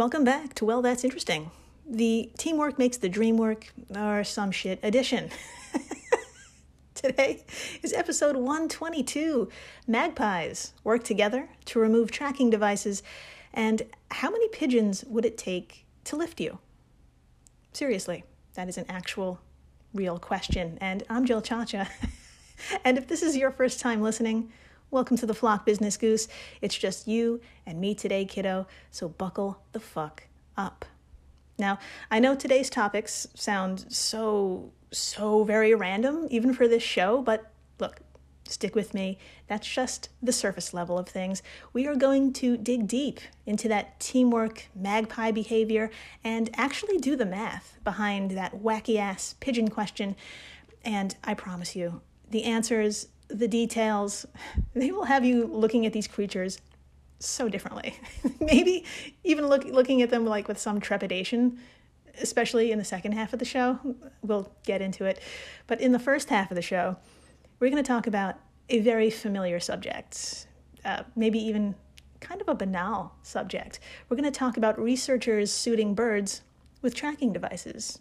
Welcome back to Well, That's Interesting. The Teamwork Makes the Dream Work, or some shit edition. Today is episode 122 Magpies work together to remove tracking devices, and how many pigeons would it take to lift you? Seriously, that is an actual, real question. And I'm Jill Chacha. and if this is your first time listening, welcome to the Flock Business Goose. It's just you and me today, kiddo, so buckle the fuck up. Now, I know today's topics sound so, so very random, even for this show, but look, stick with me. That's just the surface level of things. We are going to dig deep into that teamwork, magpie behavior, and actually do the math behind that wacky ass pigeon question. And I promise you, the answers, the details, they will have you looking at these creatures so differently. Maybe even look, looking at them like with some trepidation, especially in the second half of the show. We'll get into it. But in the first half of the show, we're going to talk about a very familiar subject, uh, maybe even kind of a banal subject. We're going to talk about researchers suiting birds with tracking devices.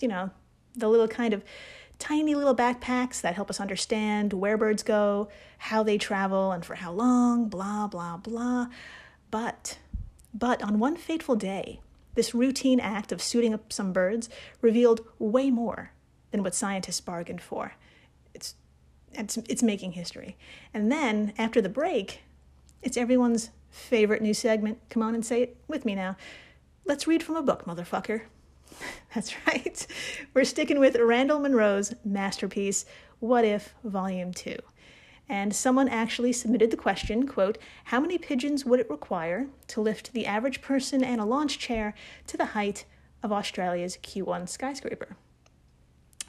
You know, the little kind of tiny little backpacks that help us understand where birds go, how they travel, and for how long, blah, blah, blah. But, but on one fateful day, this routine act of suiting up some birds revealed way more than what scientists bargained for. It's, it's, it's making history. And then, after the break, it's everyone's favorite new segment. Come on and say it with me now. Let's read from a book, motherfucker. That's right. We're sticking with Randall Munroe's masterpiece, What If Volume 2. And someone actually submitted the question, quote, how many pigeons would it require to lift the average person and a launch chair to the height of Australia's Q1 skyscraper?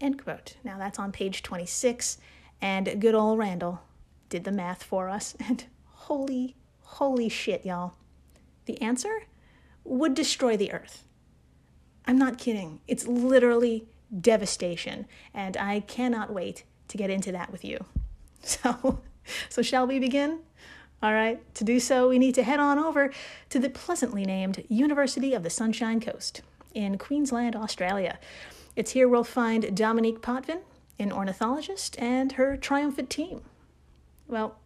End quote. Now that's on page 26, and good old Randall did the math for us, and holy, holy shit, y'all. The answer would destroy the earth. I'm not kidding. It's literally devastation, and I cannot wait to get into that with you. So, so shall we begin? All right, to do so, we need to head on over to the pleasantly named University of the Sunshine Coast in Queensland, Australia. It's here we'll find Dominique Potvin, an ornithologist, and her triumphant team. Well,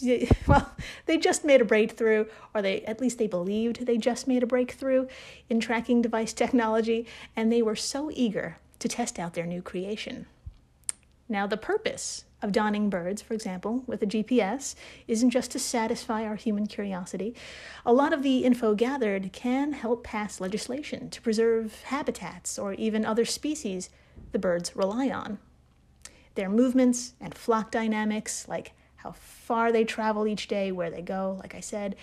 well, they just made a breakthrough, or they at least they believed they just made a breakthrough in tracking device technology, and they were so eager to test out their new creation. Now, the purpose of donning birds, for example, with a GPS, isn't just to satisfy our human curiosity. A lot of the info gathered can help pass legislation to preserve habitats or even other species the birds rely on. Their movements and flock dynamics, like how far they travel each day, where they go, like I said,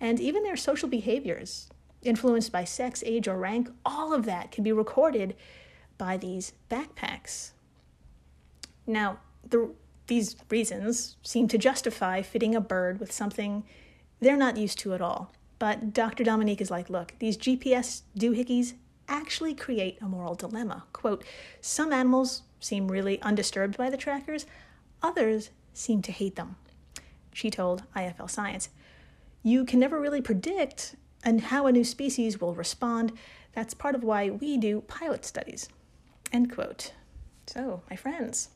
and even their social behaviors, influenced by sex, age, or rank, all of that can be recorded by these backpacks. Now, the, these reasons seem to justify fitting a bird with something they're not used to at all. But Dr. Dominique is like, look, these GPS doohickeys actually create a moral dilemma. Quote, some animals seem really undisturbed by the trackers, others seem to hate them. She told IFL Science. You can never really predict and how a new species will respond. That's part of why we do pilot studies. End quote. So, my friends,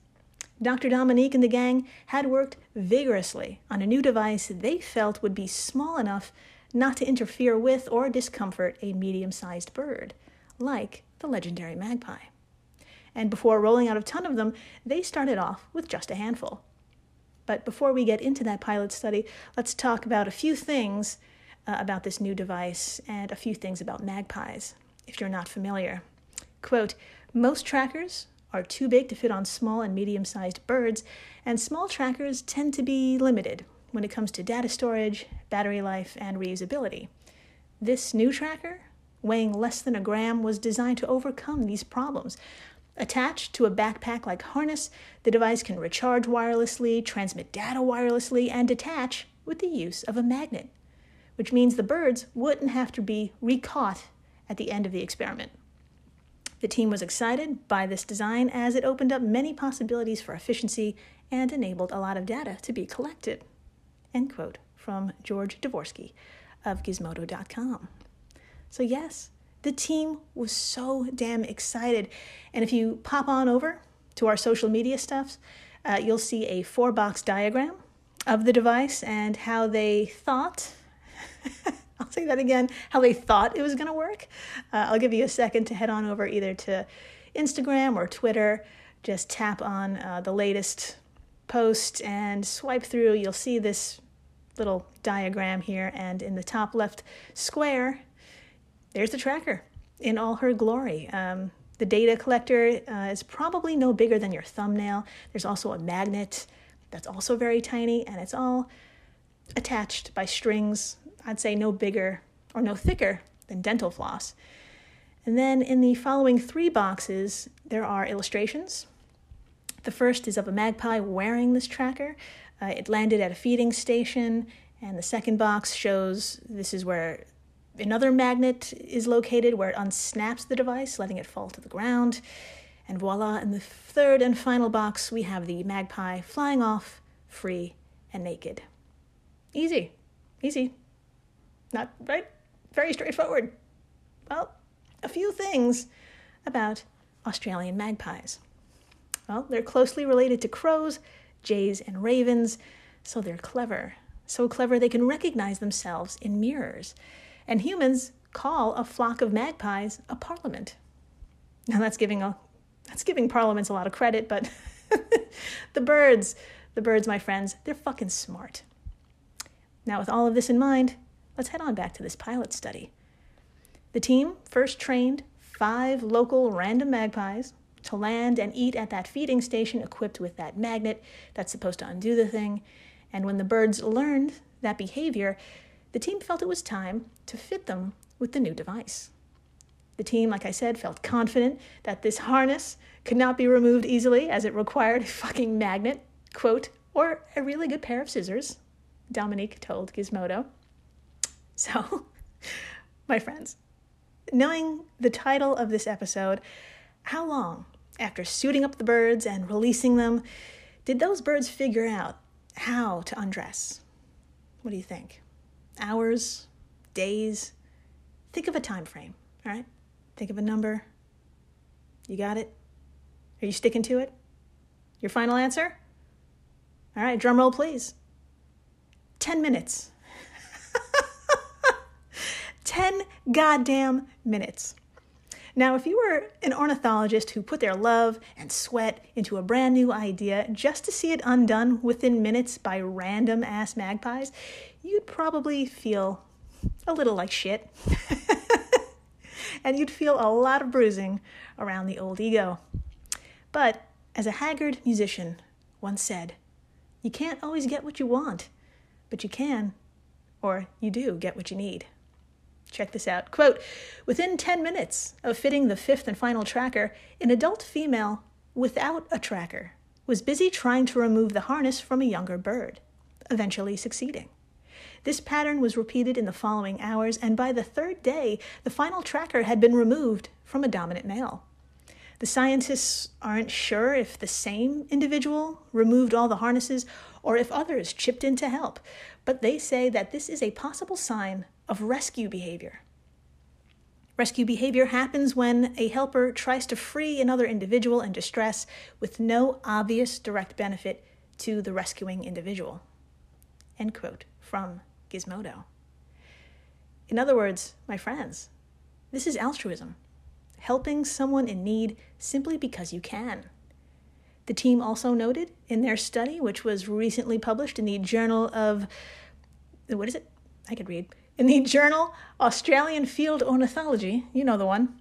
Dr. Dominique and the gang had worked vigorously on a new device they felt would be small enough not to interfere with or discomfort a medium sized bird, like the legendary magpie. And before rolling out a ton of them, they started off with just a handful. But before we get into that pilot study, let's talk about a few things uh, about this new device and a few things about magpies, if you're not familiar. Quote Most trackers are too big to fit on small and medium sized birds, and small trackers tend to be limited when it comes to data storage, battery life, and reusability. This new tracker, weighing less than a gram, was designed to overcome these problems Attached to a backpack like harness, the device can recharge wirelessly, transmit data wirelessly, and detach with the use of a magnet, which means the birds wouldn't have to be recaught at the end of the experiment. The team was excited by this design as it opened up many possibilities for efficiency and enabled a lot of data to be collected. End quote from George Dvorsky of Gizmodo.com. So, yes, the team was so damn excited. And if you pop on over to our social media stuffs, uh, you'll see a four box diagram of the device and how they thought. I'll say that again how they thought it was going to work. Uh, I'll give you a second to head on over either to Instagram or Twitter. Just tap on uh, the latest post and swipe through. You'll see this little diagram here, and in the top left square, there's the tracker in all her glory. Um, the data collector uh, is probably no bigger than your thumbnail. There's also a magnet that's also very tiny, and it's all attached by strings, I'd say no bigger or no thicker than dental floss. And then in the following three boxes, there are illustrations. The first is of a magpie wearing this tracker. Uh, it landed at a feeding station, and the second box shows this is where another magnet is located where it unsnaps the device, letting it fall to the ground. And voila, in the third and final box, we have the magpie flying off, free and naked. Easy, easy. Not right? Very straightforward. Well, a few things about Australian magpies. Well, they're closely related to crows, jays, and ravens, so they're clever. So clever they can recognize themselves in mirrors. And humans call a flock of magpies a parliament. Now that's giving a that's giving parliaments a lot of credit, but the birds, the birds, my friends, they're fucking smart. Now, with all of this in mind, let's head on back to this pilot study. The team first trained five local random magpies to land and eat at that feeding station equipped with that magnet that's supposed to undo the thing. And when the birds learned that behavior, the team felt it was time to fit them with the new device. The team, like I said, felt confident that this harness could not be removed easily as it required a fucking magnet, quote, or a really good pair of scissors, Dominique told Gizmodo. So, my friends, knowing the title of this episode, how long, after suiting up the birds and releasing them, did those birds figure out how to undress? What do you think? Hours? Days? Think of a time frame, all right? Think of a number. You got it? Are you sticking to it? Your final answer? All right, drum roll, please. 10 minutes. 10 goddamn minutes. Now, if you were an ornithologist who put their love and sweat into a brand new idea just to see it undone within minutes by random ass magpies, you'd probably feel a little like shit. and you'd feel a lot of bruising around the old ego. But as a haggard musician once said, you can't always get what you want, but you can, or you do get what you need. Check this out. Quote Within 10 minutes of fitting the fifth and final tracker, an adult female without a tracker was busy trying to remove the harness from a younger bird, eventually succeeding. This pattern was repeated in the following hours, and by the third day, the final tracker had been removed from a dominant male. The scientists aren't sure if the same individual removed all the harnesses or if others chipped in to help, but they say that this is a possible sign of rescue behavior. Rescue behavior happens when a helper tries to free another individual in distress with no obvious direct benefit to the rescuing individual. End quote from Gizmodo. In other words, my friends, this is altruism, helping someone in need simply because you can. The team also noted in their study, which was recently published in the Journal of, what is it? I could read in the journal Australian Field Ornithology, you know the one,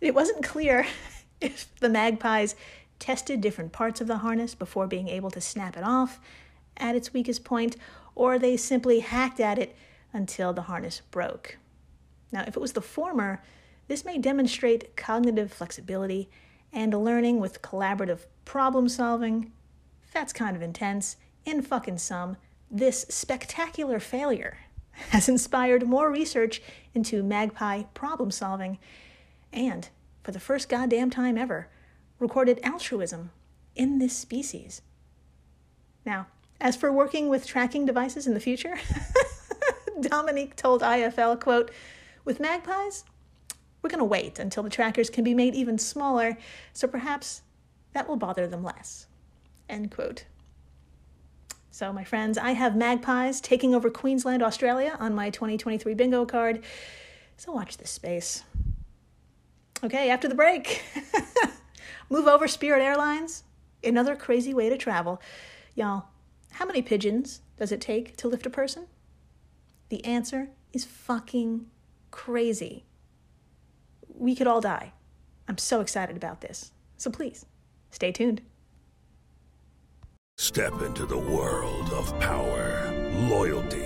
it wasn't clear if the magpies tested different parts of the harness before being able to snap it off at its weakest point, or they simply hacked at it until the harness broke. Now, if it was the former, this may demonstrate cognitive flexibility and learning with collaborative problem solving. That's kind of intense. In fucking sum, this spectacular failure has inspired more research into magpie problem solving and, for the first goddamn time ever, recorded altruism in this species. Now, as for working with tracking devices in the future, Dominique told IFL, quote, with magpies, We're going to wait until the trackers can be made even smaller, so perhaps that will bother them less. End quote. So, my friends, I have magpies taking over Queensland, Australia on my 2023 bingo card. So, watch this space. Okay, after the break, move over Spirit Airlines. Another crazy way to travel. Y'all, how many pigeons does it take to lift a person? The answer is fucking crazy. We could all die. I'm so excited about this. So please, stay tuned. Step into the world of power, loyalty,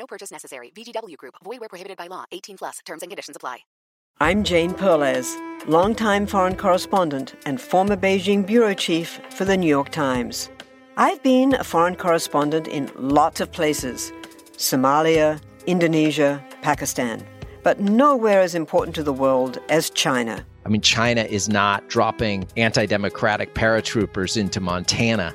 No purchase necessary. VGW Group. Void where prohibited by law. 18 plus. Terms and conditions apply. I'm Jane Perlez, longtime foreign correspondent and former Beijing bureau chief for the New York Times. I've been a foreign correspondent in lots of places Somalia, Indonesia, Pakistan, but nowhere as important to the world as China. I mean, China is not dropping anti democratic paratroopers into Montana.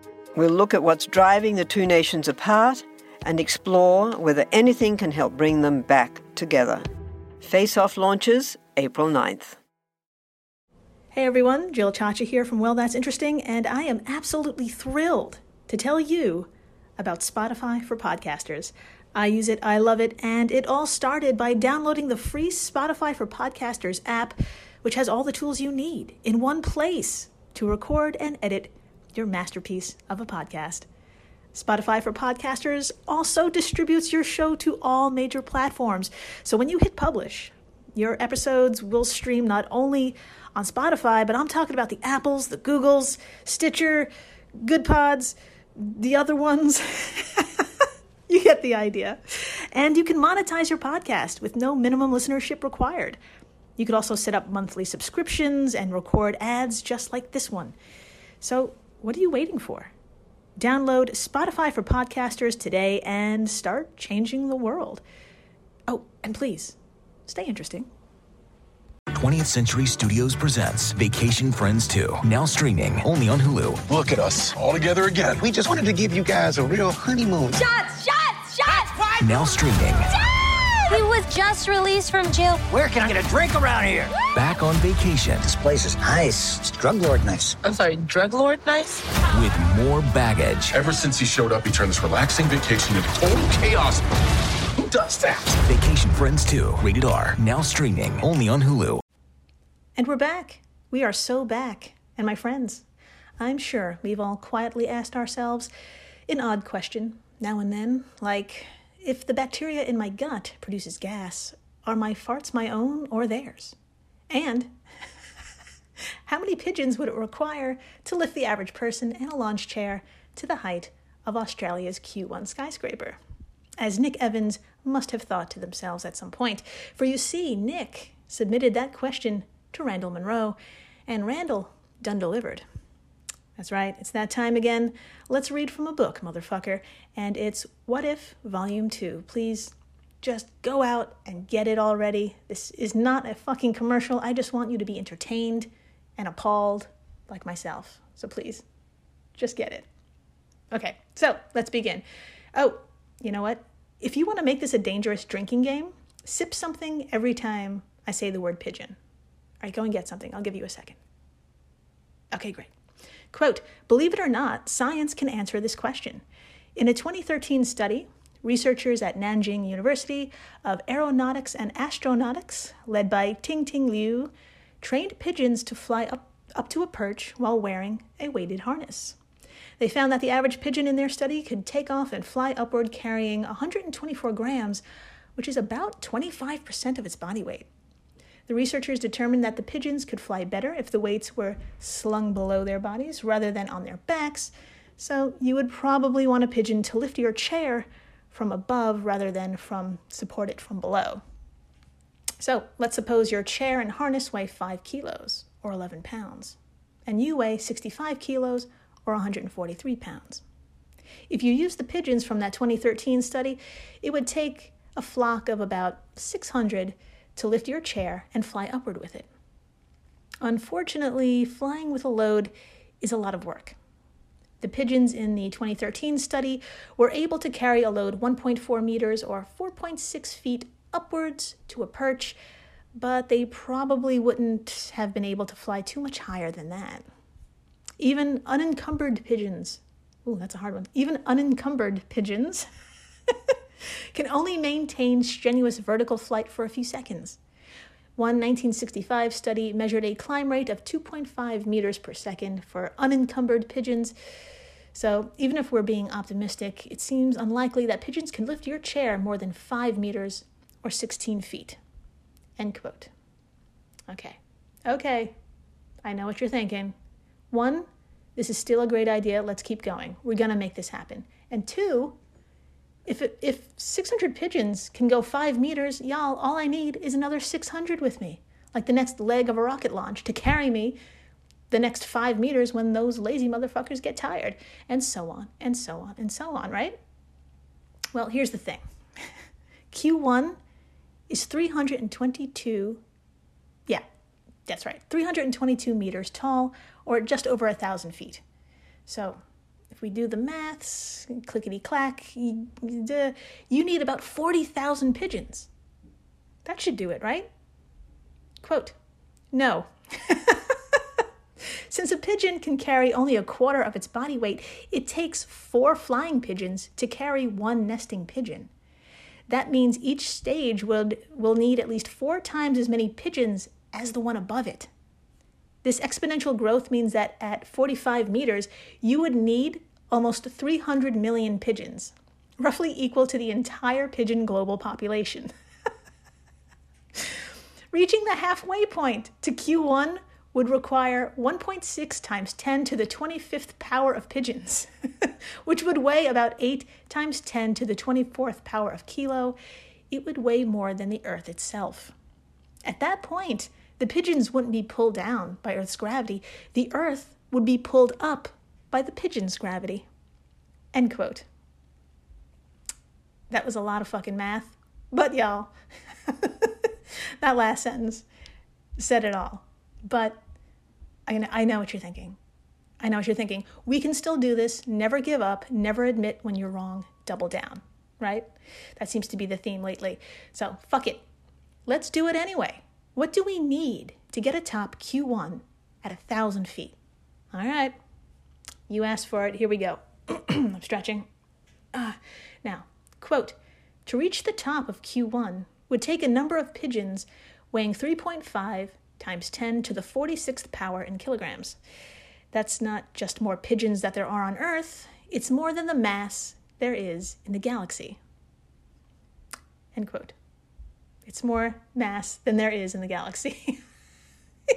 We'll look at what's driving the two nations apart and explore whether anything can help bring them back together. Face Off launches April 9th. Hey everyone, Jill Chacha here from Well That's Interesting, and I am absolutely thrilled to tell you about Spotify for podcasters. I use it, I love it, and it all started by downloading the free Spotify for Podcasters app, which has all the tools you need in one place to record and edit your masterpiece of a podcast. Spotify for Podcasters also distributes your show to all major platforms. So when you hit publish, your episodes will stream not only on Spotify, but I'm talking about the Apples, the Googles, Stitcher, Good Pods, the other ones. you get the idea. And you can monetize your podcast with no minimum listenership required. You could also set up monthly subscriptions and record ads just like this one. So, what are you waiting for? Download Spotify for podcasters today and start changing the world. Oh, and please, stay interesting. 20th Century Studios presents Vacation Friends 2, now streaming only on Hulu. Look at us, all together again. We just wanted to give you guys a real honeymoon. Shots, shots, shots! Now streaming. He was just released from jail. Where can I get a drink around here? Back on vacation. This place is nice. It's drug lord nice. I'm sorry, drug lord nice? With more baggage. Ever since he showed up, he turned this relaxing vacation into total chaos. Who does that? Vacation Friends 2, rated R, now streaming only on Hulu. And we're back. We are so back. And my friends, I'm sure we've all quietly asked ourselves an odd question now and then, like if the bacteria in my gut produces gas, are my farts my own or theirs? And how many pigeons would it require to lift the average person in a launch chair to the height of Australia's Q1 skyscraper? As Nick Evans must have thought to themselves at some point. For you see, Nick submitted that question to Randall Munroe, and Randall done delivered. That's right, it's that time again. Let's read from a book, motherfucker. And it's What If Volume 2. Please just go out and get it already. This is not a fucking commercial. I just want you to be entertained and appalled like myself. So please, just get it. Okay, so let's begin. Oh, you know what? If you want to make this a dangerous drinking game, sip something every time I say the word pigeon. All right, go and get something. I'll give you a second. Okay, great. Quote Believe it or not, science can answer this question. In a 2013 study, researchers at Nanjing University of Aeronautics and Astronautics, led by Ting Ting Liu, trained pigeons to fly up, up to a perch while wearing a weighted harness. They found that the average pigeon in their study could take off and fly upward carrying 124 grams, which is about 25% of its body weight. The researchers determined that the pigeons could fly better if the weights were slung below their bodies rather than on their backs, so you would probably want a pigeon to lift your chair from above rather than from support it from below. So let's suppose your chair and harness weigh 5 kilos or 11 pounds, and you weigh 65 kilos or 143 pounds. If you use the pigeons from that 2013 study, it would take a flock of about 600 to lift your chair and fly upward with it. Unfortunately, flying with a load is a lot of work. The pigeons in the 2013 study were able to carry a load 1.4 meters or 4.6 feet upwards to a perch, but they probably wouldn't have been able to fly too much higher than that. Even unencumbered pigeons, ooh, that's a hard one, even unencumbered pigeons can only maintain strenuous vertical flight for a few seconds. One 1965 study measured a climb rate of 2.5 meters per second for unencumbered pigeons. So, even if we're being optimistic, it seems unlikely that pigeons can lift your chair more than 5 meters or 16 feet. End quote. Okay. Okay. I know what you're thinking. One, this is still a great idea. Let's keep going. We're to make this happen. And two, if, it, if 600 pigeons can go five meters, y'all, all I need is another 600 with me, like the next leg of a rocket launch to carry me the next five meters when those lazy motherfuckers get tired, and so on, and so on, and so on, right? Well, here's the thing Q1 is 322, yeah, that's right, 322 meters tall, or just over a thousand feet. So we do the maths, clickety clack, you, you need about 40,000 pigeons. That should do it, right? Quote, no. Since a pigeon can carry only a quarter of its body weight, it takes four flying pigeons to carry one nesting pigeon. That means each stage will, will need at least four times as many pigeons as the one above it. This exponential growth means that at 45 meters, you would need almost 300 million pigeons, roughly equal to the entire pigeon global population. Reaching the halfway point to Q1 would require 1.6 times 10 to the 25th power of pigeons, which would weigh about 8 times 10 to the 24th power of kilo. It would weigh more than the Earth itself. At that point, the pigeons wouldn't be pulled down by Earth's gravity, the Earth would be pulled up by the pigeon's gravity. End quote. That was a lot of fucking math, but y'all, that last sentence said it all. But I, I know what you're thinking. I know what you're thinking. We can still do this. Never give up. Never admit when you're wrong. Double down, right? That seems to be the theme lately. So fuck it. Let's do it anyway. What do we need to get atop Q1 at a thousand feet? All right. You asked for it. Here we go. I'm stretching. Uh, now, quote, to reach the top of Q1 would take a number of pigeons weighing 3.5 times 10 to the 46th power in kilograms. That's not just more pigeons that there are on Earth, it's more than the mass there is in the galaxy. End quote. It's more mass than there is in the galaxy.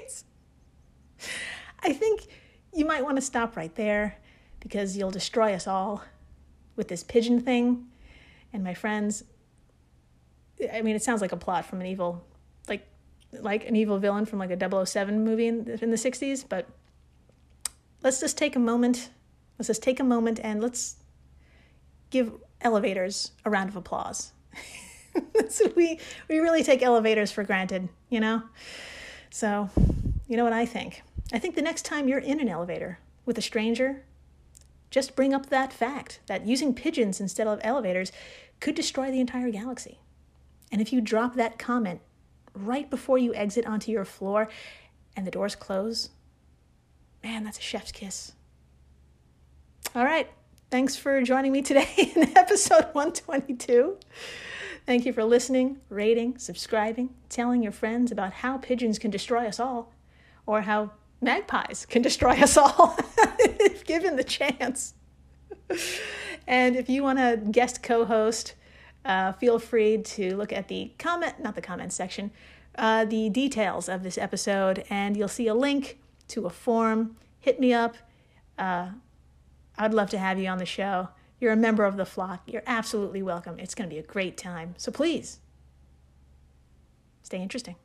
I think you might want to stop right there because you'll destroy us all with this pigeon thing. And my friends, I mean, it sounds like a plot from an evil, like like an evil villain from like a 007 movie in, in the 60s, but let's just take a moment. Let's just take a moment and let's give elevators a round of applause. we we really take elevators for granted, you know? So, you know what I think? I think the next time you're in an elevator with a stranger, just bring up that fact that using pigeons instead of elevators could destroy the entire galaxy. And if you drop that comment right before you exit onto your floor and the doors close, man, that's a chef's kiss. All right. Thanks for joining me today in episode 122. Thank you for listening, rating, subscribing, telling your friends about how pigeons can destroy us all, or how magpies can destroy us all if given the chance. and if you want to guest co host, uh, feel free to look at the comment, not the comment section, uh, the details of this episode, and you'll see a link to a form. Hit me up. Uh, I'd love to have you on the show. You're a member of the flock. You're absolutely welcome. It's going to be a great time. So please stay interesting.